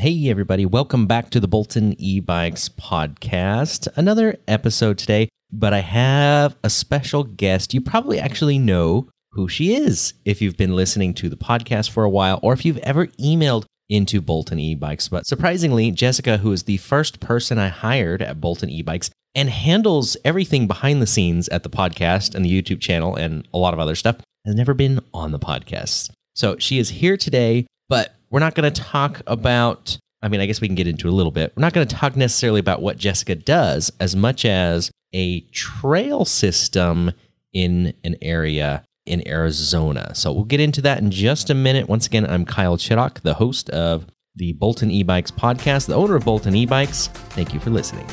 Hey, everybody. Welcome back to the Bolton e Bikes podcast. Another episode today, but I have a special guest. You probably actually know who she is if you've been listening to the podcast for a while or if you've ever emailed into Bolton e Bikes. But surprisingly, Jessica, who is the first person I hired at Bolton e Bikes and handles everything behind the scenes at the podcast and the YouTube channel and a lot of other stuff, has never been on the podcast. So she is here today, but we're not going to talk about, I mean, I guess we can get into a little bit. We're not going to talk necessarily about what Jessica does as much as a trail system in an area in Arizona. So we'll get into that in just a minute. Once again, I'm Kyle Chittock, the host of the Bolton e-bikes podcast, the owner of Bolton e-bikes. Thank you for listening.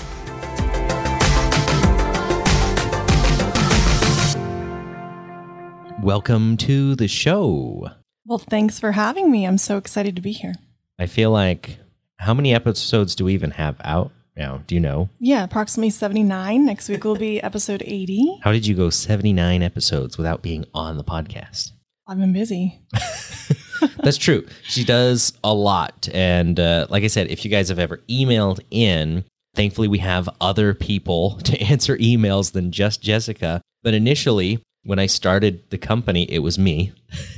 Welcome to the show. Well, thanks for having me. I'm so excited to be here. I feel like how many episodes do we even have out now? Do you know? Yeah, approximately 79. Next week will be episode 80. How did you go 79 episodes without being on the podcast? I've been busy. That's true. She does a lot. And uh, like I said, if you guys have ever emailed in, thankfully we have other people to answer emails than just Jessica. But initially, when I started the company, it was me.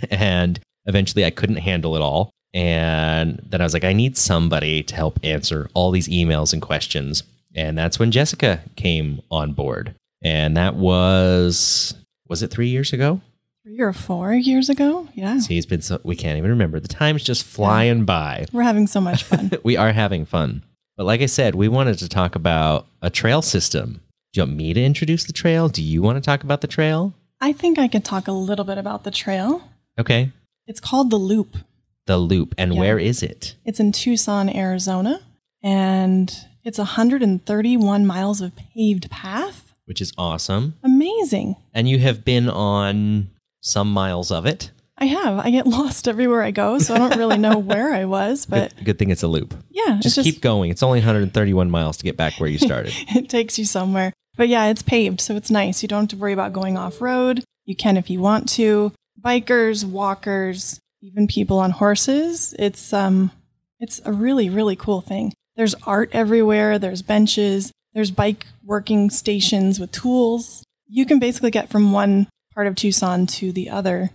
and eventually I couldn't handle it all. And then I was like, I need somebody to help answer all these emails and questions. And that's when Jessica came on board. And that was, was it three years ago? Three or four years ago? Yeah. See, it's been so, we can't even remember. The time's just flying yeah. by. We're having so much fun. we are having fun. But like I said, we wanted to talk about a trail system. Do you want me to introduce the trail? Do you want to talk about the trail? I think I could talk a little bit about the trail. Okay. It's called the Loop. The Loop. And yeah. where is it? It's in Tucson, Arizona. And it's 131 miles of paved path. Which is awesome. Amazing. And you have been on some miles of it. I have. I get lost everywhere I go, so I don't really know where I was. But good, good, thing it's a loop. Yeah, just, just keep going. It's only 131 miles to get back where you started. it takes you somewhere, but yeah, it's paved, so it's nice. You don't have to worry about going off road. You can if you want to bikers, walkers, even people on horses. It's um it's a really really cool thing. There's art everywhere, there's benches, there's bike working stations with tools. You can basically get from one part of Tucson to the other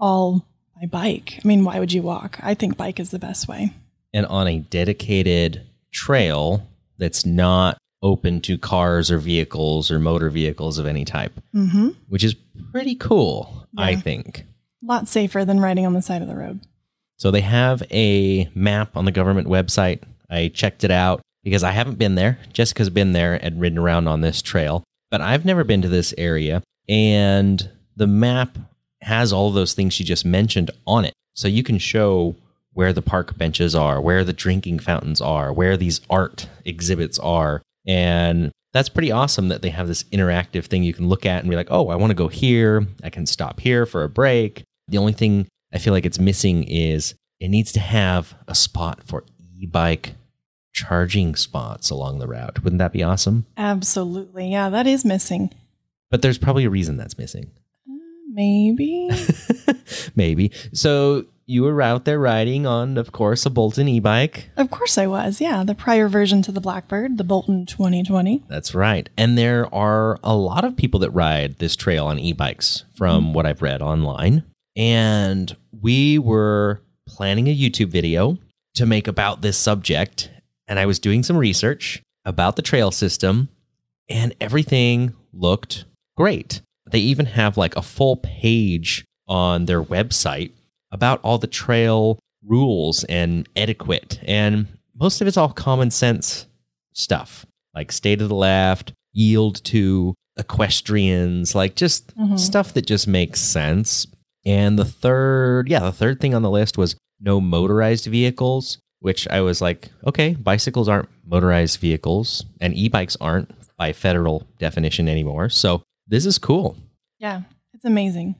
all by bike. I mean, why would you walk? I think bike is the best way. And on a dedicated trail that's not open to cars or vehicles or motor vehicles of any type, mm-hmm. which is pretty cool, yeah. I think. A lot safer than riding on the side of the road. So they have a map on the government website. I checked it out because I haven't been there. Jessica's been there and ridden around on this trail, but I've never been to this area. And the map has all those things she just mentioned on it. So you can show where the park benches are, where the drinking fountains are, where these art exhibits are. And that's pretty awesome that they have this interactive thing you can look at and be like, oh, I want to go here. I can stop here for a break. The only thing I feel like it's missing is it needs to have a spot for e bike charging spots along the route. Wouldn't that be awesome? Absolutely. Yeah, that is missing. But there's probably a reason that's missing. Uh, maybe. Maybe. So you were out there riding on, of course, a Bolton e bike. Of course I was. Yeah. The prior version to the Blackbird, the Bolton 2020. That's right. And there are a lot of people that ride this trail on e bikes from mm-hmm. what I've read online. And we were planning a YouTube video to make about this subject. And I was doing some research about the trail system, and everything looked great. They even have like a full page on their website about all the trail rules and etiquette. And most of it's all common sense stuff like stay to the left, yield to equestrians, like just mm-hmm. stuff that just makes sense. And the third, yeah, the third thing on the list was no motorized vehicles, which I was like, okay, bicycles aren't motorized vehicles and e bikes aren't by federal definition anymore. So this is cool. Yeah, it's amazing.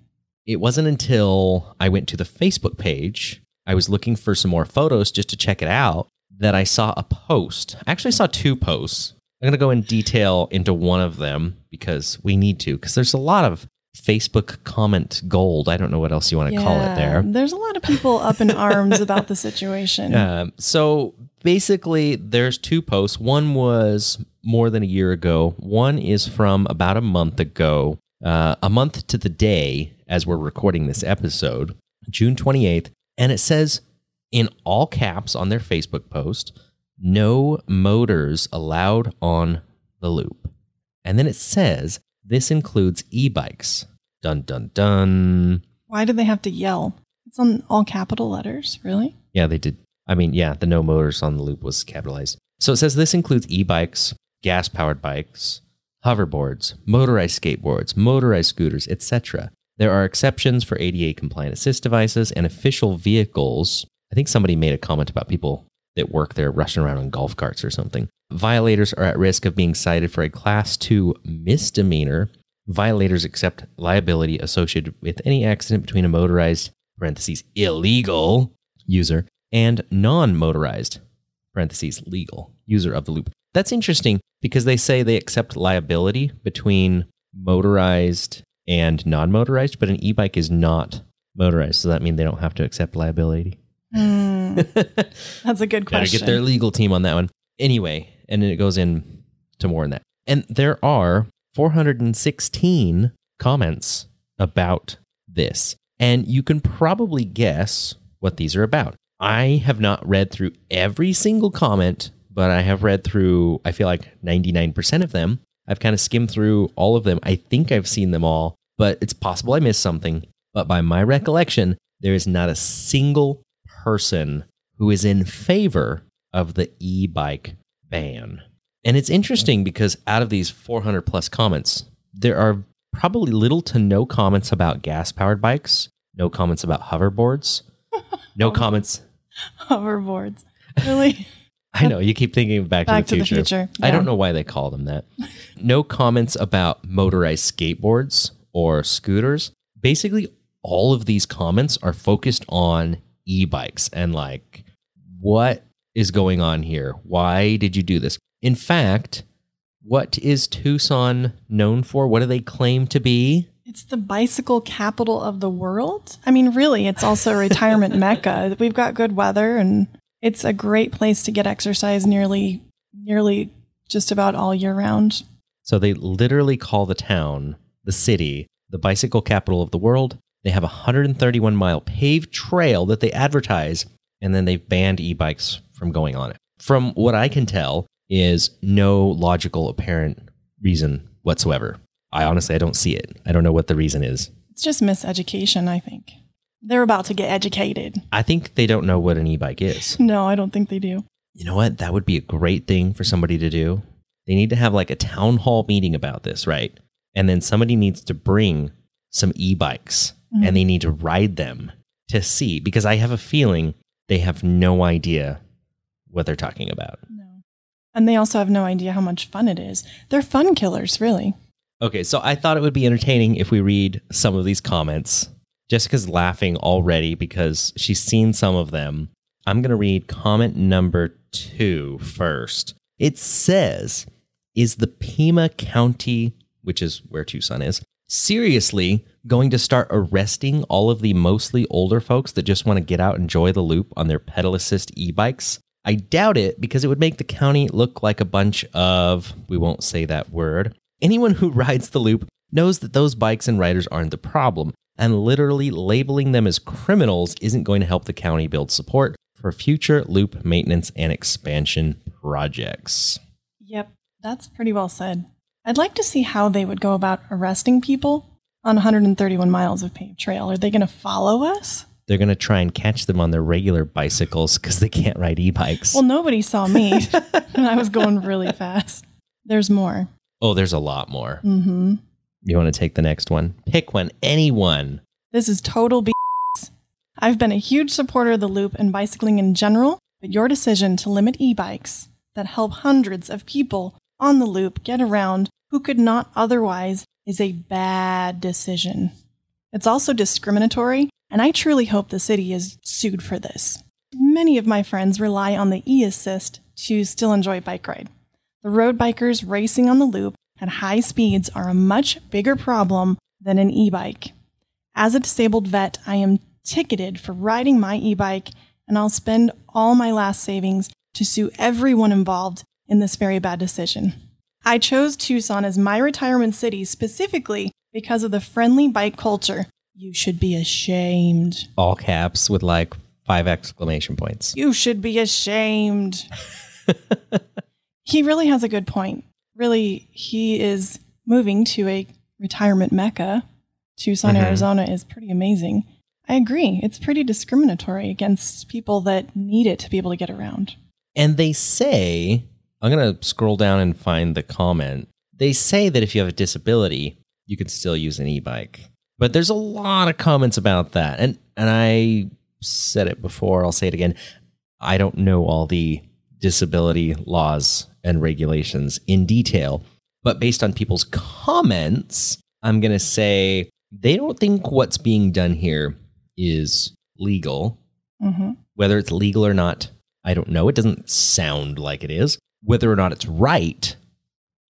It wasn't until I went to the Facebook page, I was looking for some more photos just to check it out, that I saw a post. I actually saw two posts. I'm going to go in detail into one of them because we need to, because there's a lot of Facebook comment gold. I don't know what else you want to yeah, call it there. There's a lot of people up in arms about the situation. Um, so basically, there's two posts. One was more than a year ago. One is from about a month ago, uh, a month to the day as we're recording this episode, June 28th. And it says in all caps on their Facebook post, no motors allowed on the loop. And then it says this includes e bikes. Dun, dun, dun. Why do they have to yell? It's on all capital letters, really? Yeah, they did. I mean, yeah, the no motors on the loop was capitalized. So it says this includes e bikes, gas powered bikes, hoverboards, motorized skateboards, motorized scooters, etc. There are exceptions for ADA compliant assist devices and official vehicles. I think somebody made a comment about people that work there rushing around on golf carts or something. Violators are at risk of being cited for a class 2 misdemeanor. Violators accept liability associated with any accident between a motorized parentheses illegal user and non-motorized parentheses legal user of the loop. That's interesting because they say they accept liability between motorized and non-motorized, but an e-bike is not motorized, so that means they don't have to accept liability. Hmm, that's a good Gotta question. get their legal team on that one. Anyway, and then it goes in to more than that. And there are 416 comments about this. And you can probably guess what these are about. I have not read through every single comment, but I have read through, I feel like 99% of them. I've kind of skimmed through all of them. I think I've seen them all, but it's possible I missed something. But by my recollection, there is not a single person who is in favor of the e bike ban. And it's interesting because out of these 400 plus comments, there are probably little to no comments about gas powered bikes, no comments about hoverboards, no comments. Hoverboards. Really? I know you keep thinking Back, Back to, the, future. future. I don't know why they call them that. No comments about motorized skateboards or scooters. Basically, all of these comments are focused on e bikes and like, what is going on here? Why did you do this? In fact, what is Tucson known for? What do they claim to be? It's the bicycle capital of the world. I mean, really, it's also a retirement mecca. We've got good weather and it's a great place to get exercise nearly nearly just about all year round. So they literally call the town, the city, the bicycle capital of the world. They have a 131 mile paved trail that they advertise, and then they've banned e bikes from going on it. From what I can tell, is no logical apparent reason whatsoever. I honestly I don't see it. I don't know what the reason is. It's just miseducation, I think. They're about to get educated. I think they don't know what an e bike is. No, I don't think they do. You know what? That would be a great thing for somebody to do. They need to have like a town hall meeting about this, right? And then somebody needs to bring some e bikes Mhm. and they need to ride them to see because I have a feeling they have no idea what they're talking about. No. And they also have no idea how much fun it is. They're fun killers, really. Okay, so I thought it would be entertaining if we read some of these comments. Jessica's laughing already because she's seen some of them. I'm going to read comment number two first. It says, Is the Pima County, which is where Tucson is, seriously going to start arresting all of the mostly older folks that just want to get out and enjoy the loop on their pedal assist e bikes? I doubt it because it would make the county look like a bunch of, we won't say that word. Anyone who rides the loop knows that those bikes and riders aren't the problem, and literally labeling them as criminals isn't going to help the county build support for future loop maintenance and expansion projects. Yep, that's pretty well said. I'd like to see how they would go about arresting people on 131 miles of paved trail. Are they going to follow us? They're going to try and catch them on their regular bicycles because they can't ride e bikes. Well, nobody saw me, and I was going really fast. There's more. oh, there's a lot more. hmm You want to take the next one? Pick one, anyone. This is total BS. I've been a huge supporter of the loop and bicycling in general, but your decision to limit e bikes that help hundreds of people on the loop get around who could not otherwise is a bad decision. It's also discriminatory, and I truly hope the city is sued for this. Many of my friends rely on the e assist to still enjoy bike ride. The road bikers racing on the loop at high speeds are a much bigger problem than an e bike. As a disabled vet, I am ticketed for riding my e bike, and I'll spend all my last savings to sue everyone involved in this very bad decision. I chose Tucson as my retirement city specifically because of the friendly bike culture. You should be ashamed. All caps with like five exclamation points. You should be ashamed. he really has a good point. Really, he is moving to a retirement mecca. Tucson, Mhm. Arizona is pretty amazing. I agree. It's pretty discriminatory against people that need it to be able to get around. And they say, I'm going to scroll down and find the comment. They say that if you have a disability, you can still use an e bike. But there's a lot of comments about that. And, and I said it before, I'll say it again. I don't know all the disability laws and regulations in detail, but based on people's comments, I'm going to say they don't think what's being done here is legal hmm whether it's legal or not, I don't know. It doesn't sound like it is. Whether or not it's right,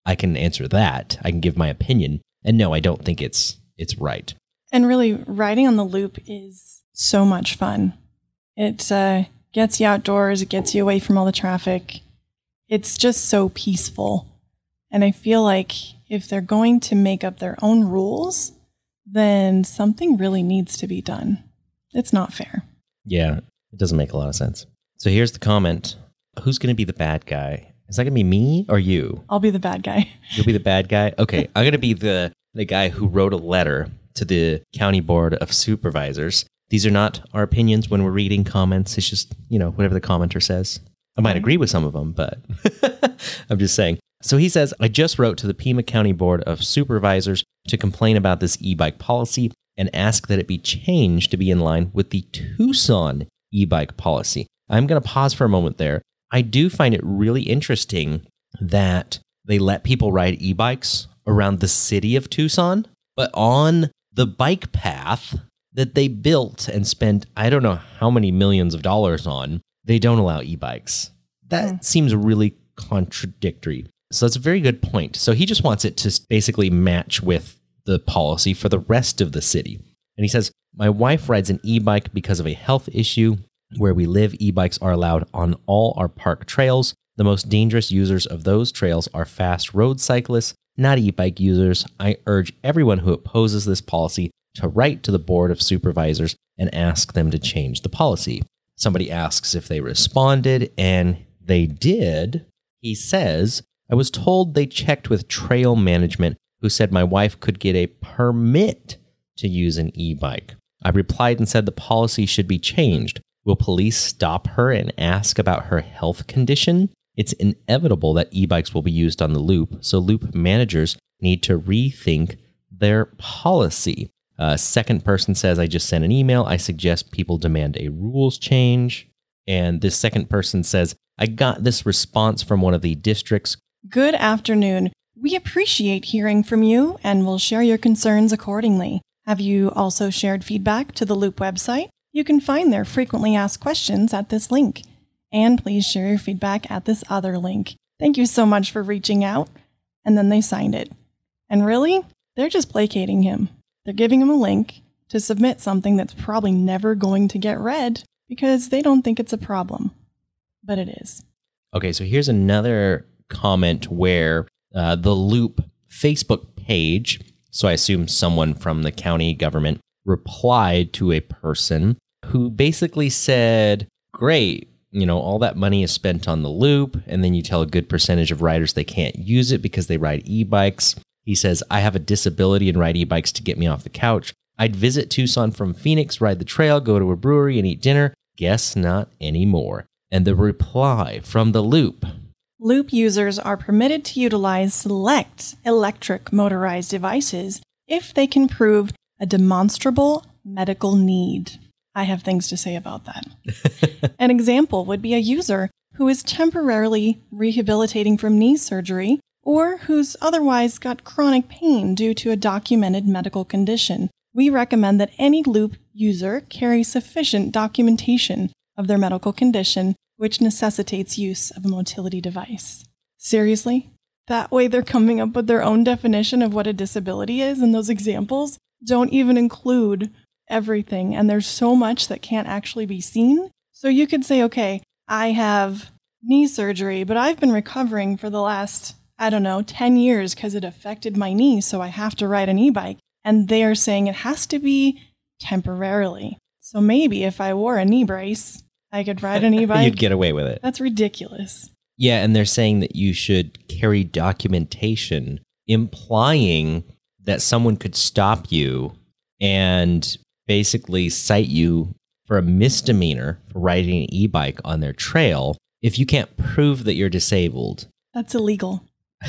I can answer that. I can give my opinion. And no, I don't think it's it's right. And really, riding on the loop is so much fun. It uh, gets you outdoors, it gets you away from all the traffic. It's just so peaceful. And I feel like if they're going to make up their own rules, then something really needs to be done. It's not fair. Yeah, it doesn't make a lot of sense. So here's the comment. Who's going to be the bad guy? Is that going to be me or you? I'll be the bad guy. You'll be the bad guy? Okay, I'm going to be the the guy who wrote a letter to the county board of supervisors. These are not our opinions when we're reading comments. It's just, you know, whatever the commenter says. I might agree with some of them, but I'm just saying. So he says, I just wrote to the Pima County Board of Supervisors to complain about this e bike policy and ask that it be changed to be in line with the Tucson e bike policy. I'm going to pause for a moment there. I do find it really interesting that they let people ride e bikes around the city of Tucson, but on the bike path that they built and spent, I don't know how many millions of dollars on, they don't allow e bikes. That Hmm. seems really contradictory. So that's a very good point. So he just wants it to basically match with the policy for the rest of the city. And he says, My wife rides an e bike because of a health issue. Where we live, e bikes are allowed on all our park trails. The most dangerous users of those trails are fast road cyclists, not e bike users. I urge everyone who opposes this policy to write to the Board of Supervisors and ask them to change the policy. Somebody asks if they responded, and they did. He says, I was told they checked with trail management, who said my wife could get a permit to use an e bike. I replied and said the policy should be changed. Will police stop her and ask about her health condition? It's inevitable that e bikes will be used on the loop, so loop managers need to rethink their policy. Uh, second person says, I just sent an email. I suggest people demand a rules change. And this second person says, I got this response from one of the districts. Good afternoon. We appreciate hearing from you and will share your concerns accordingly. Have you also shared feedback to the Loop website? You can find their frequently asked questions at this link. And please share your feedback at this other link. Thank you so much for reaching out. And then they signed it. And really, they're just placating him. They're giving him a link to submit something that's probably never going to get read because they don't think it's a problem. But it is. Okay, so here's another comment where uh, the Loop Facebook page, so I assume someone from the county government, replied to a person who basically said, Great, you know, all that money is spent on the Loop, and then you tell a good percentage of riders they can't use it because they ride e bikes. He says, I have a disability and ride e bikes to get me off the couch. I'd visit Tucson from Phoenix, ride the trail, go to a brewery, and eat dinner. Guess not anymore. And the reply from the Loop Loop users are permitted to utilize select electric motorized devices if they can prove a demonstrable medical need. I have things to say about that. An example would be a user who is temporarily rehabilitating from knee surgery or who's otherwise got chronic pain due to a documented medical condition. We recommend that any Loop user carry sufficient documentation of their medical condition which necessitates use of a motility device. Seriously? That way they're coming up with their own definition of what a disability is, and those examples don't even include everything, and there's so much that can't actually be seen. So you could say, okay, I have knee surgery, but I've been recovering for the last, I don't know, 10 years because it affected my knee. So I have to ride an e bike. And they are saying it has to be temporarily. So maybe if I wore a knee brace, I could ride an e bike. You'd get away with it. That's ridiculous. Yeah, and they're saying that you should carry documentation implying that someone could stop you and basically cite you for a misdemeanor for riding an e bike on their trail if you can't prove that you're disabled. That's illegal.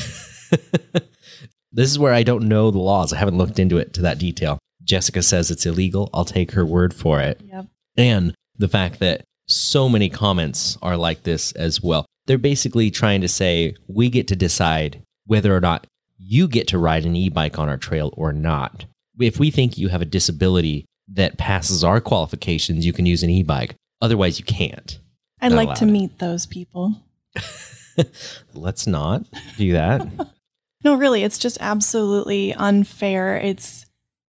this is where I don't know the laws. I haven't looked into it to that detail. Jessica says it's illegal. I'll take her word for it. Yep. And the fact that so many comments are like this as well. They're basically trying to say we get to decide whether or not you get to ride an e bike on our trail or not. If we think you have a disability that passes our qualifications, you can use an e bike. Otherwise, you can't. I'd Not like to meet those people. Let's not do that. No, really, it's just absolutely unfair. It's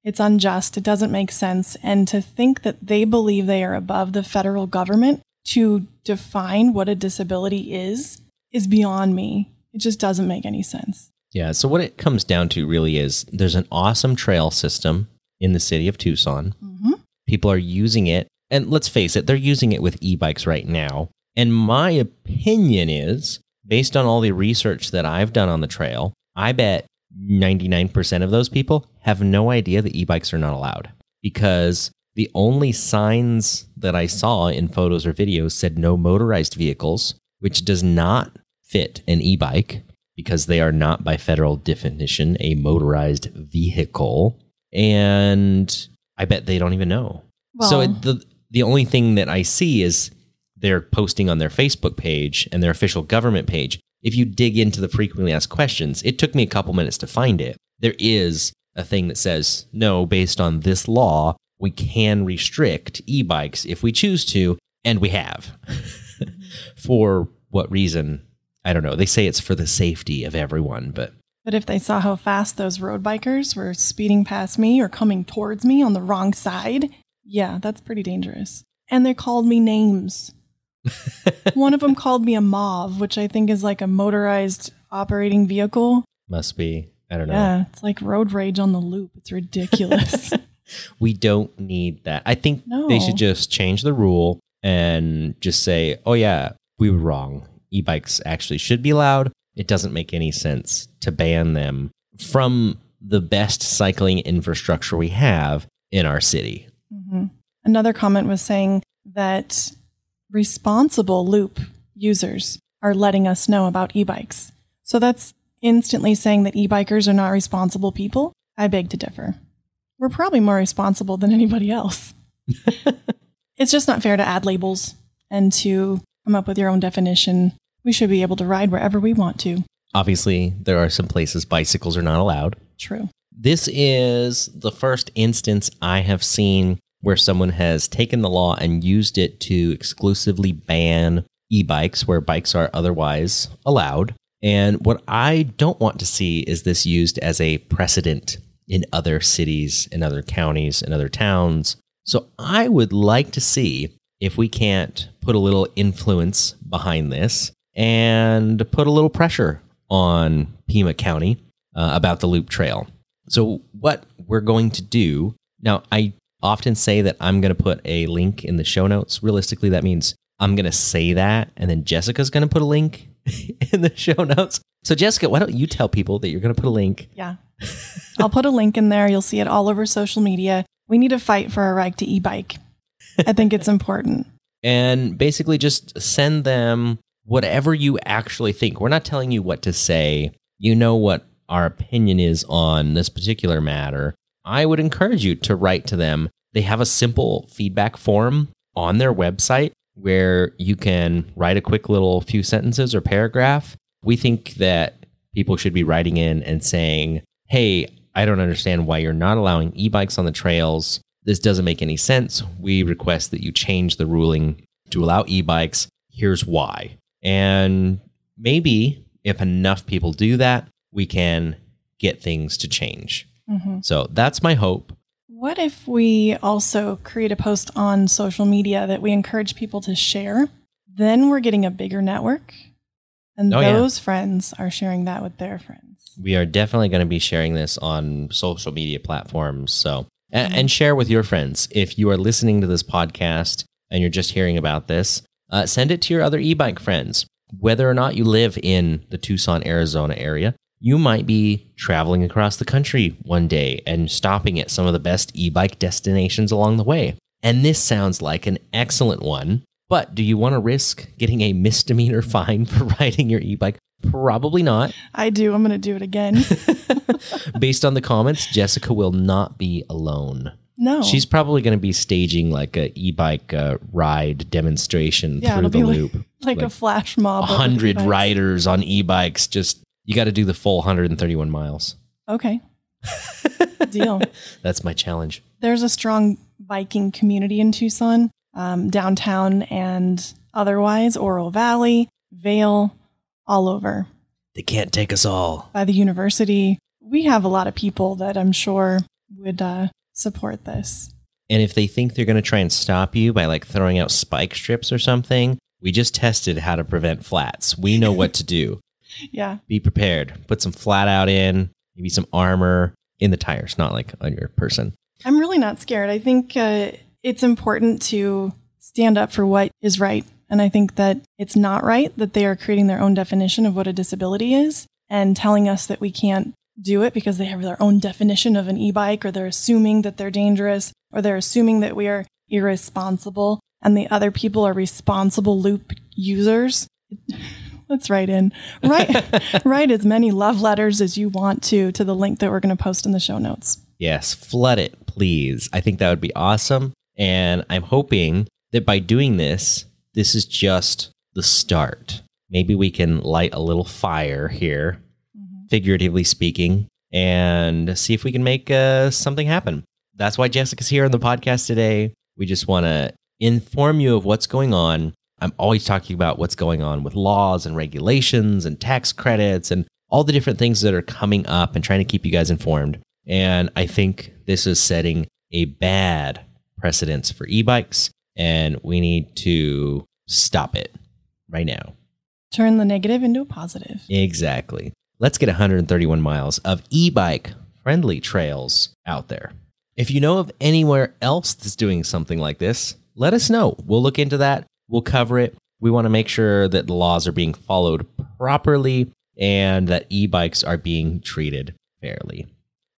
it's unjust. It doesn't make sense. And to think that they believe they are above the federal government to define what a disability is is beyond me. It just doesn't make any sense. yeah. So, what it comes down to really is there's an awesome trail system in the city of Tucson. hmm people are using it and let's face it they're using it with e-bikes right now. And my opinion is based on all the research that i've done on the trail i bet 99% of those people have no idea that e-bikes are not allowed. Because the only signs that i saw in photos or videos said no motorized vehicles which does not fit an e-bike because they are not by federal definition a motorized vehicle and I bet they don't even know. so it, the the only thing that I see is they're posting on their Facebook page and their official government page. If you dig into the frequently asked questions, it took me a couple minutes to find it. There is a thing that says, no, based on this law, we can restrict e bikes if we choose to, and we have. for what reason? I don't know. They say it's for the safety of everyone, but But if they saw how fast those road bikers were speeding past me or coming towards me on the wrong side, yeah, that's pretty dangerous. And they called me names. One of them called me a mauve, which I think is like a motorized operating vehicle. must be. I don't know. Yeah, it's like road rage on the loop. It's ridiculous. We don't need that. I think No. they should just change the rule and just say, oh, yeah, we were wrong. E bikes actually should be allowed. It doesn't make any sense to ban them from the best cycling infrastructure we have in our city. hmm Another comment was saying that responsible loop users are letting us know about e bikes. So that's instantly saying that e bikers are not responsible people. I beg to differ. We're probably more responsible than anybody else. it's just not fair to add labels and to come up with your own definition. We should be able to ride wherever we want to. Obviously, there are some places bicycles are not allowed. True. This is the first instance I have seen where someone has taken the law and used it to exclusively ban e bikes where bikes are otherwise allowed. And what I don't want to see is this used as a precedent in other cities, in other counties, in other towns. So I would like to see if we can't put a little influence behind this and put a little pressure on Pima County uh, about the loop trail. So, what we're going to do now, I often say that I'm going to put a link in the show notes. Realistically, that means I'm going to say that, and then Jessica's going to put a link in the show notes. So, Jessica, why don't you tell people that you're going to put a link? Yeah. I'll put a link in there. You'll see it all over social media. We need to fight for a right to e bike. I think it's important. and basically just send them whatever you actually think. We're not telling you what to say. You know what our opinion is on this particular matter. I would encourage you to write to them. They have a simple feedback form on their website where you can write a quick little few sentences or paragraph. We think that people should be writing in and saying, Hey, I don't understand why you're not allowing e bikes on the trails. This doesn't make any sense. We request that you change the ruling to allow e bikes. Here's why. And maybe if enough people do that, we can get things to change. hmm So that's my hope. What if we also create a post on social media that we encourage people to share? then we're getting a bigger network. And Oh, yeah. those friends are sharing that with their friends. We are definitely going to be sharing this on social media platforms. So, and, Mhm. and share with your friends. If you are listening to this podcast and you're just hearing about this, uh, send it to your other e bike friends. Whether or not you live in the Tucson, Arizona area, you might be traveling across the country one day and stopping at some of the best e bike destinations along the way. And this sounds like an excellent one. But do you want to risk getting a misdemeanor fine for riding your e bike? Probably not. I do. I'm going to do it again. Based on the comments, Jessica will not be alone. No. She's probably going to be staging like a e-bike uh, ride demonstration Yeah, through the be like- loop. like, a flash mob. A of hundred e-bikes. riders on e-bikes. Just you got to do the full 131 miles. Okay. Deal. That's my challenge. There's a strong biking community in Tucson, um, downtown and otherwise, Oro Valley, Vail, all over. They can't take us all. By the university, we have a lot of people that I'm sure would uh, support this. And if they think they're going to try and stop you by like throwing out spike strips or something, we just tested how to prevent flats. We know what to do. Yeah. Be prepared. Put some flat out in, maybe some armor in the tires, not like on your person. I'm really not scared. I think uh, it's important to stand up for what is right. And I think that it's not right that they are creating their own definition of what a disability is and telling us that we can't do it because they have their own definition of an e bike or they're assuming that they're dangerous or they're assuming that we are irresponsible and the other people are responsible loop users. Let's write in. Write, write as many love letters as you want to to the link that we're going to post in the show notes. Yes, flood it, please. I think that would be awesome. And I'm hoping that by doing this, this is just the start. Maybe we can light a little fire here, figuratively speaking, and see if we can make uh, something happen. That's why Jessica's here on the podcast today. We just want to inform you of what's going on. I'm always talking about what's going on with laws and regulations and tax credits and all the different things that are coming up and trying to keep you guys informed. And I think this is setting a bad precedence for e bikes, and we need to stop it right now. Turn the negative into a positive. Exactly. Let's get 131 miles of e bike friendly trails out there. If you know of anywhere else that's doing something like this, let us know. We'll look into that. We'll cover it. We want to make sure that the laws are being followed properly and that e bikes are being treated fairly.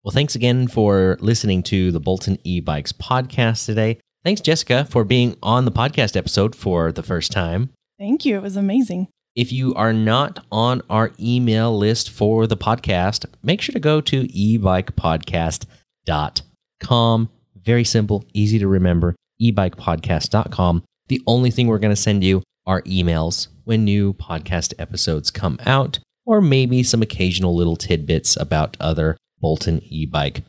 Well, thanks again for listening to the Bolton e bikes podcast today. Thanks, Jessica, for being on the podcast episode for the first time. Thank you. It was amazing. If you are not on our email list for the podcast, make sure to go to ebikepodcast.com. Very simple, easy to remember, ebikepodcast.com. The only thing we're going to send you are emails when new podcast episodes come out, or maybe some occasional little tidbits about other Bolton e bike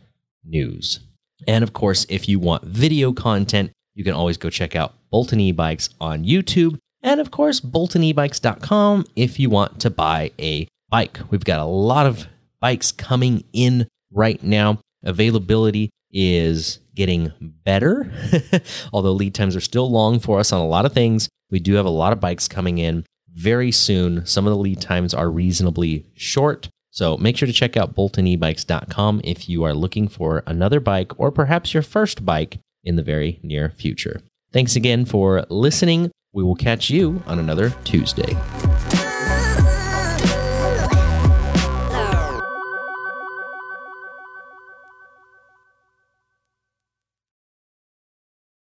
news. And of course, if you want video content, you can always go check out Bolton e bikes on YouTube. And of course, boltonebikes.com if you want to buy a bike. We've got a lot of bikes coming in right now. Availability is getting better, although lead times are still long for us on a lot of things. We do have a lot of bikes coming in very soon. Some of the lead times are reasonably short. So make sure to check out boltonebikes.com if you are looking for another bike or perhaps your first bike in the very near future. Thanks again for listening. We will catch you on another Tuesday.